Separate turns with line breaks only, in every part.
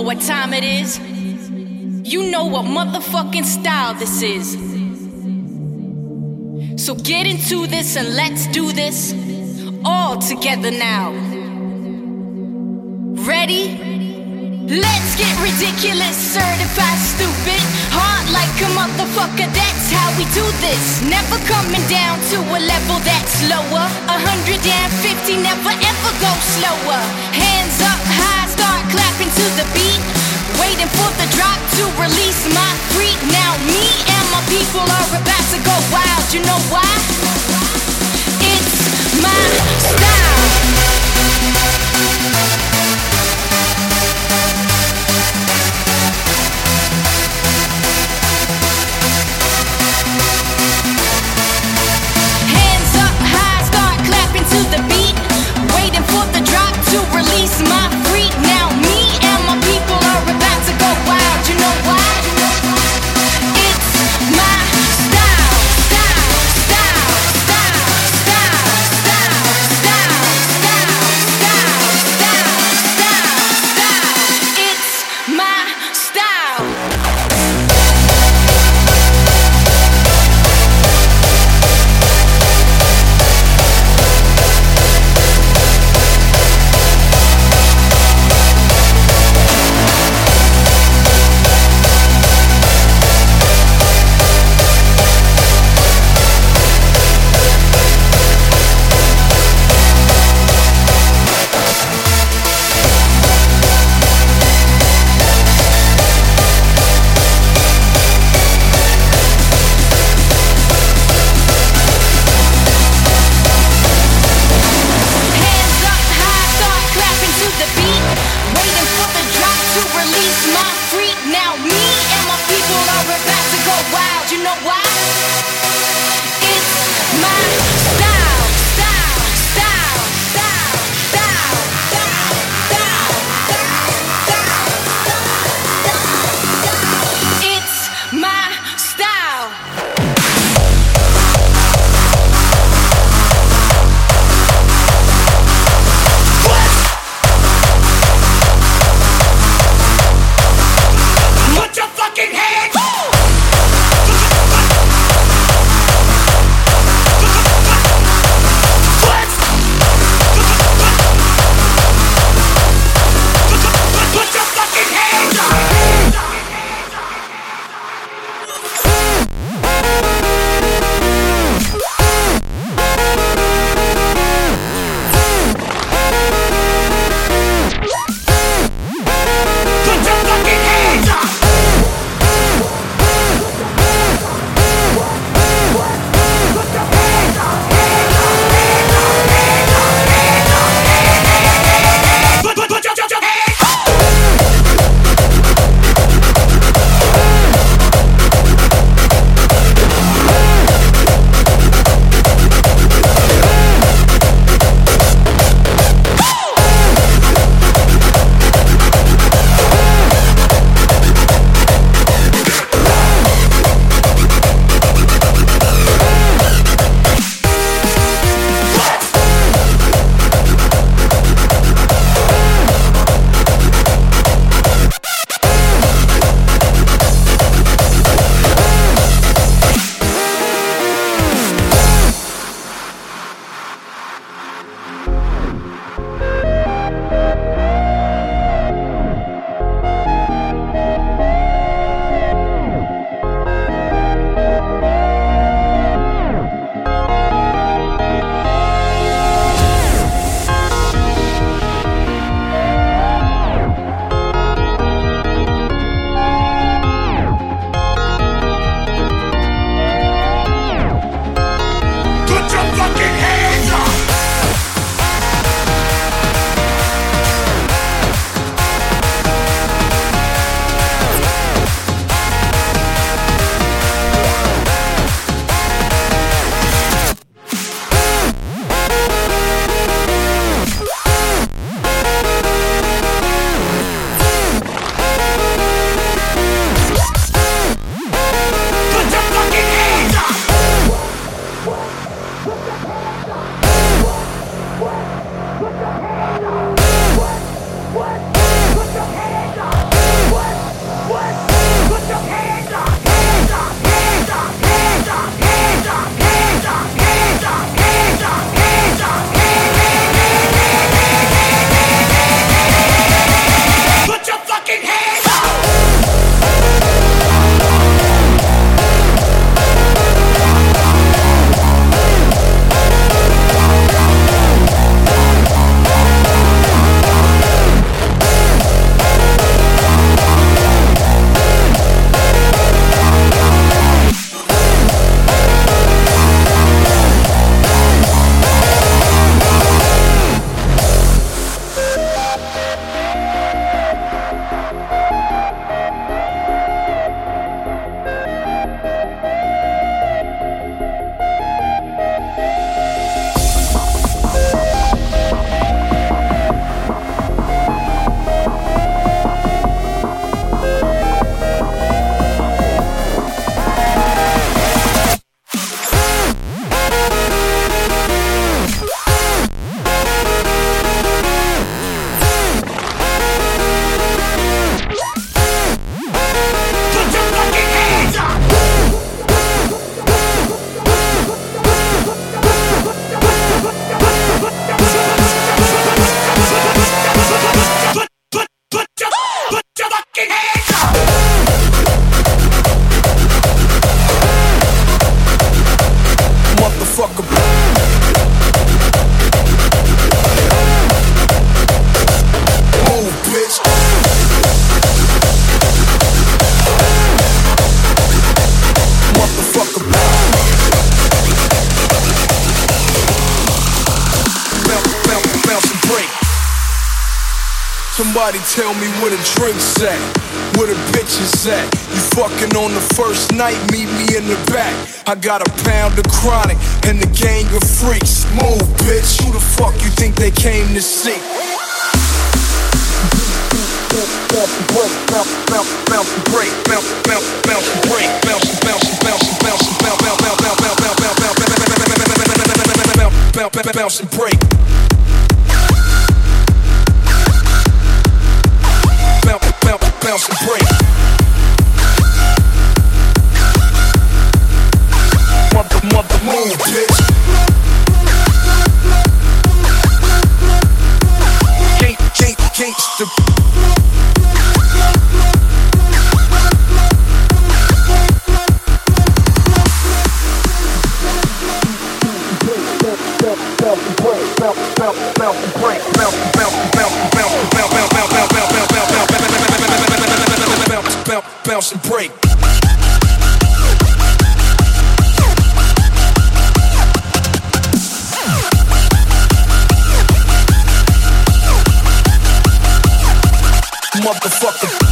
know what time it is. You know what motherfucking style this is. So get into this and let's do this all together now. Ready? Let's get ridiculous, certified stupid. hot like a motherfucker, that's how we do this. Never coming down to a level that's lower. 150, never ever go slower. Hands up clapping to the beat, waiting for the drop to release my freak. Now me and my people are about to go wild. You know why? It's my style. to release my freak now.
Somebody tell me where the drinks at. where the bitches at? You fucking on the first night, meet me in the back. I got a pound of chronic and the gang of freaks. Move, bitch. Who the fuck you think they came to see? Bounce break, bounce, bounce, bounce, break, bounce, bounce, bounce, break, bounce, bounce, bounce, bounce, bounce, bounce, bounce, bounce, bounce, bounce, bounce, bounce, bounce, bounce, and break. Bounce, bounce, and break. Mother, mother, move, bitch. Can't, can't, can't Bounce and break. Motherfucker.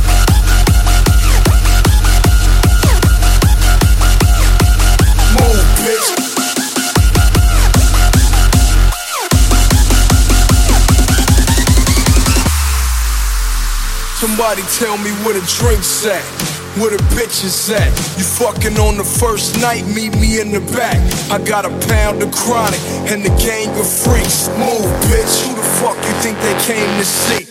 Somebody tell me where the drinks at, where the bitches at. You fucking on the first night, meet me in the back. I got a pound of chronic and the gang of freaks. Move, bitch. Who the fuck you think they came to see?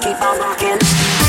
Keep on rocking.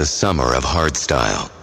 The summer of hardstyle.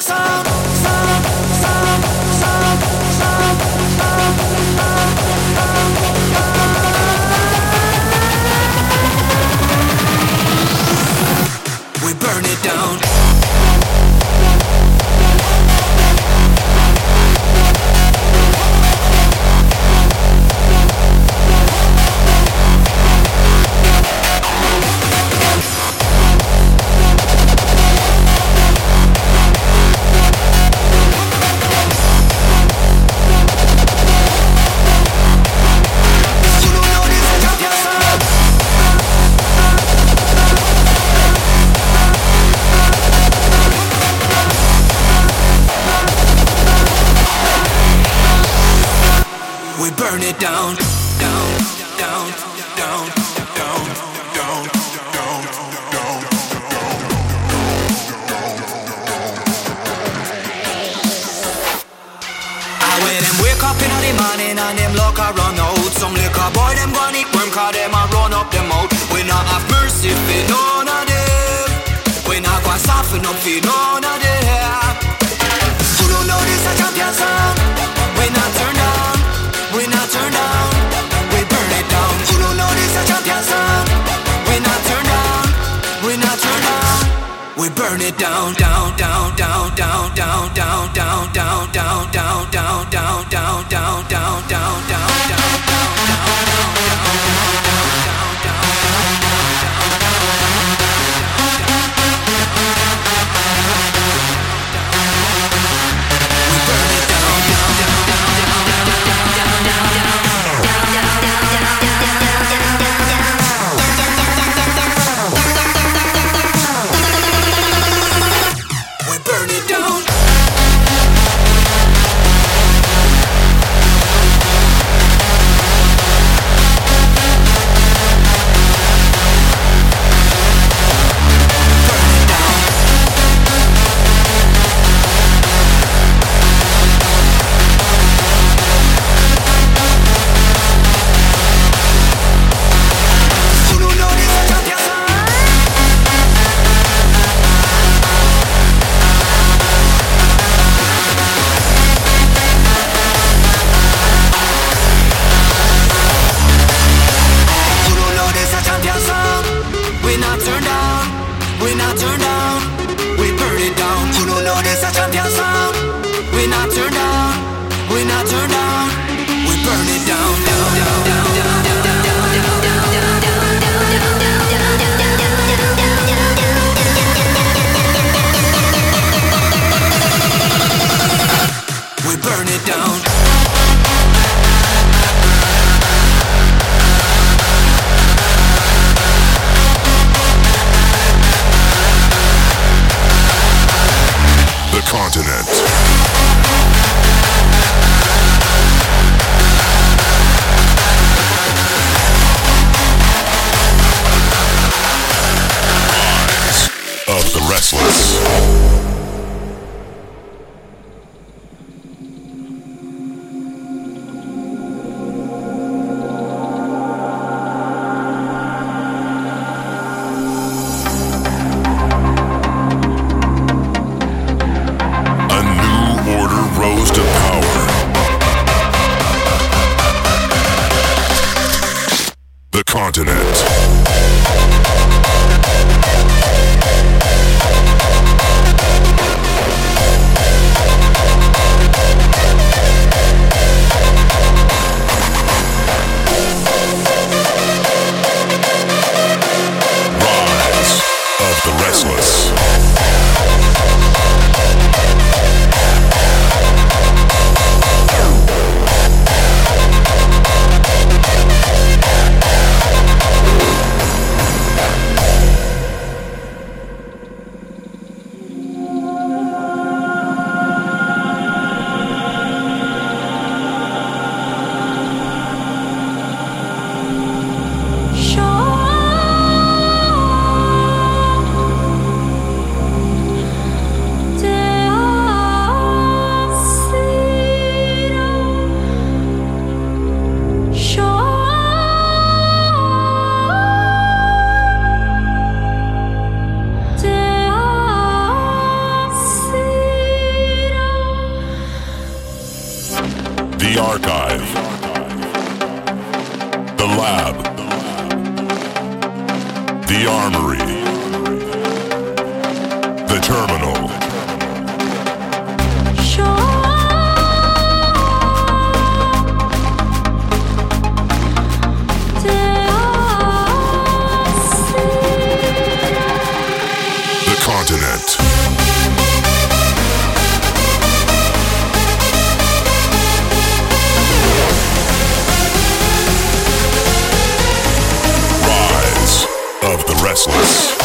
song, song, song.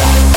Restless.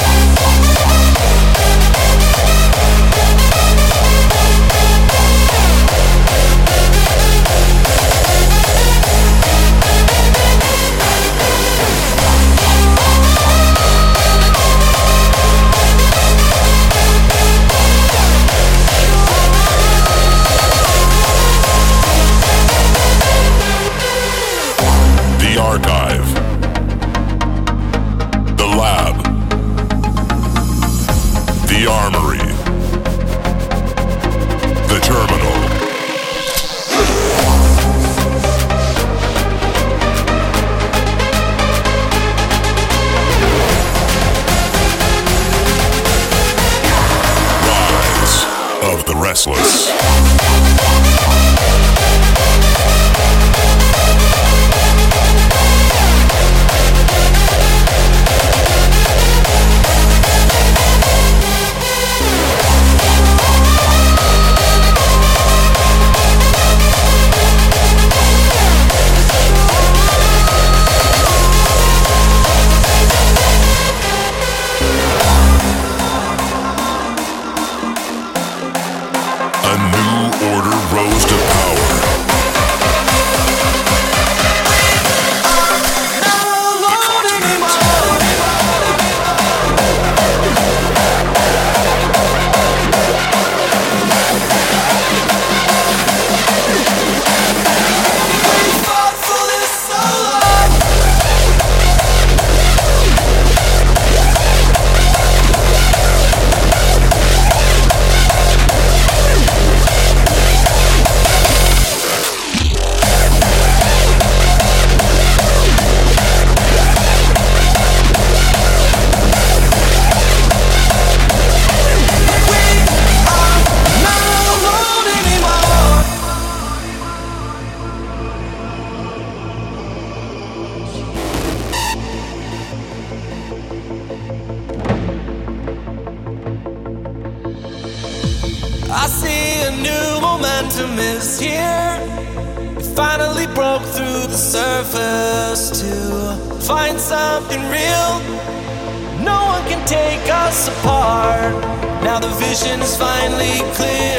Finally clear.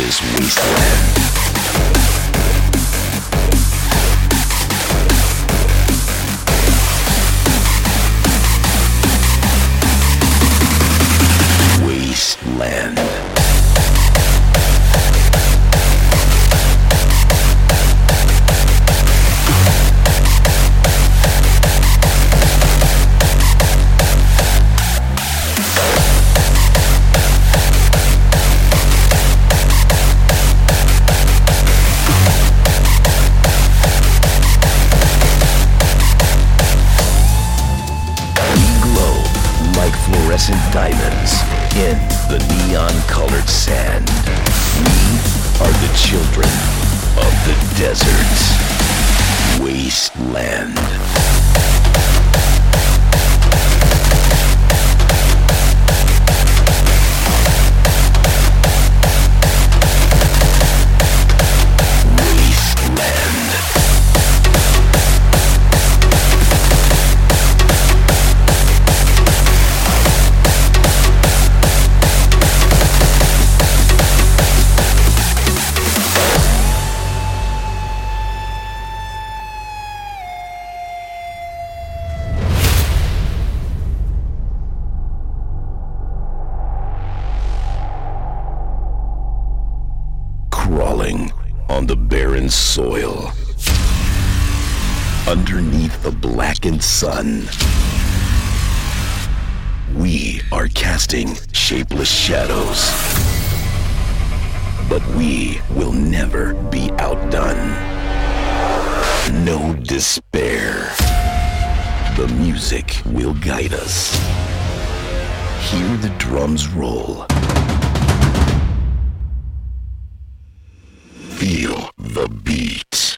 this wasteland. sun. We are casting shapeless shadows. But we will never be outdone. No despair. The music will guide us. Hear the drums roll. Feel the beat.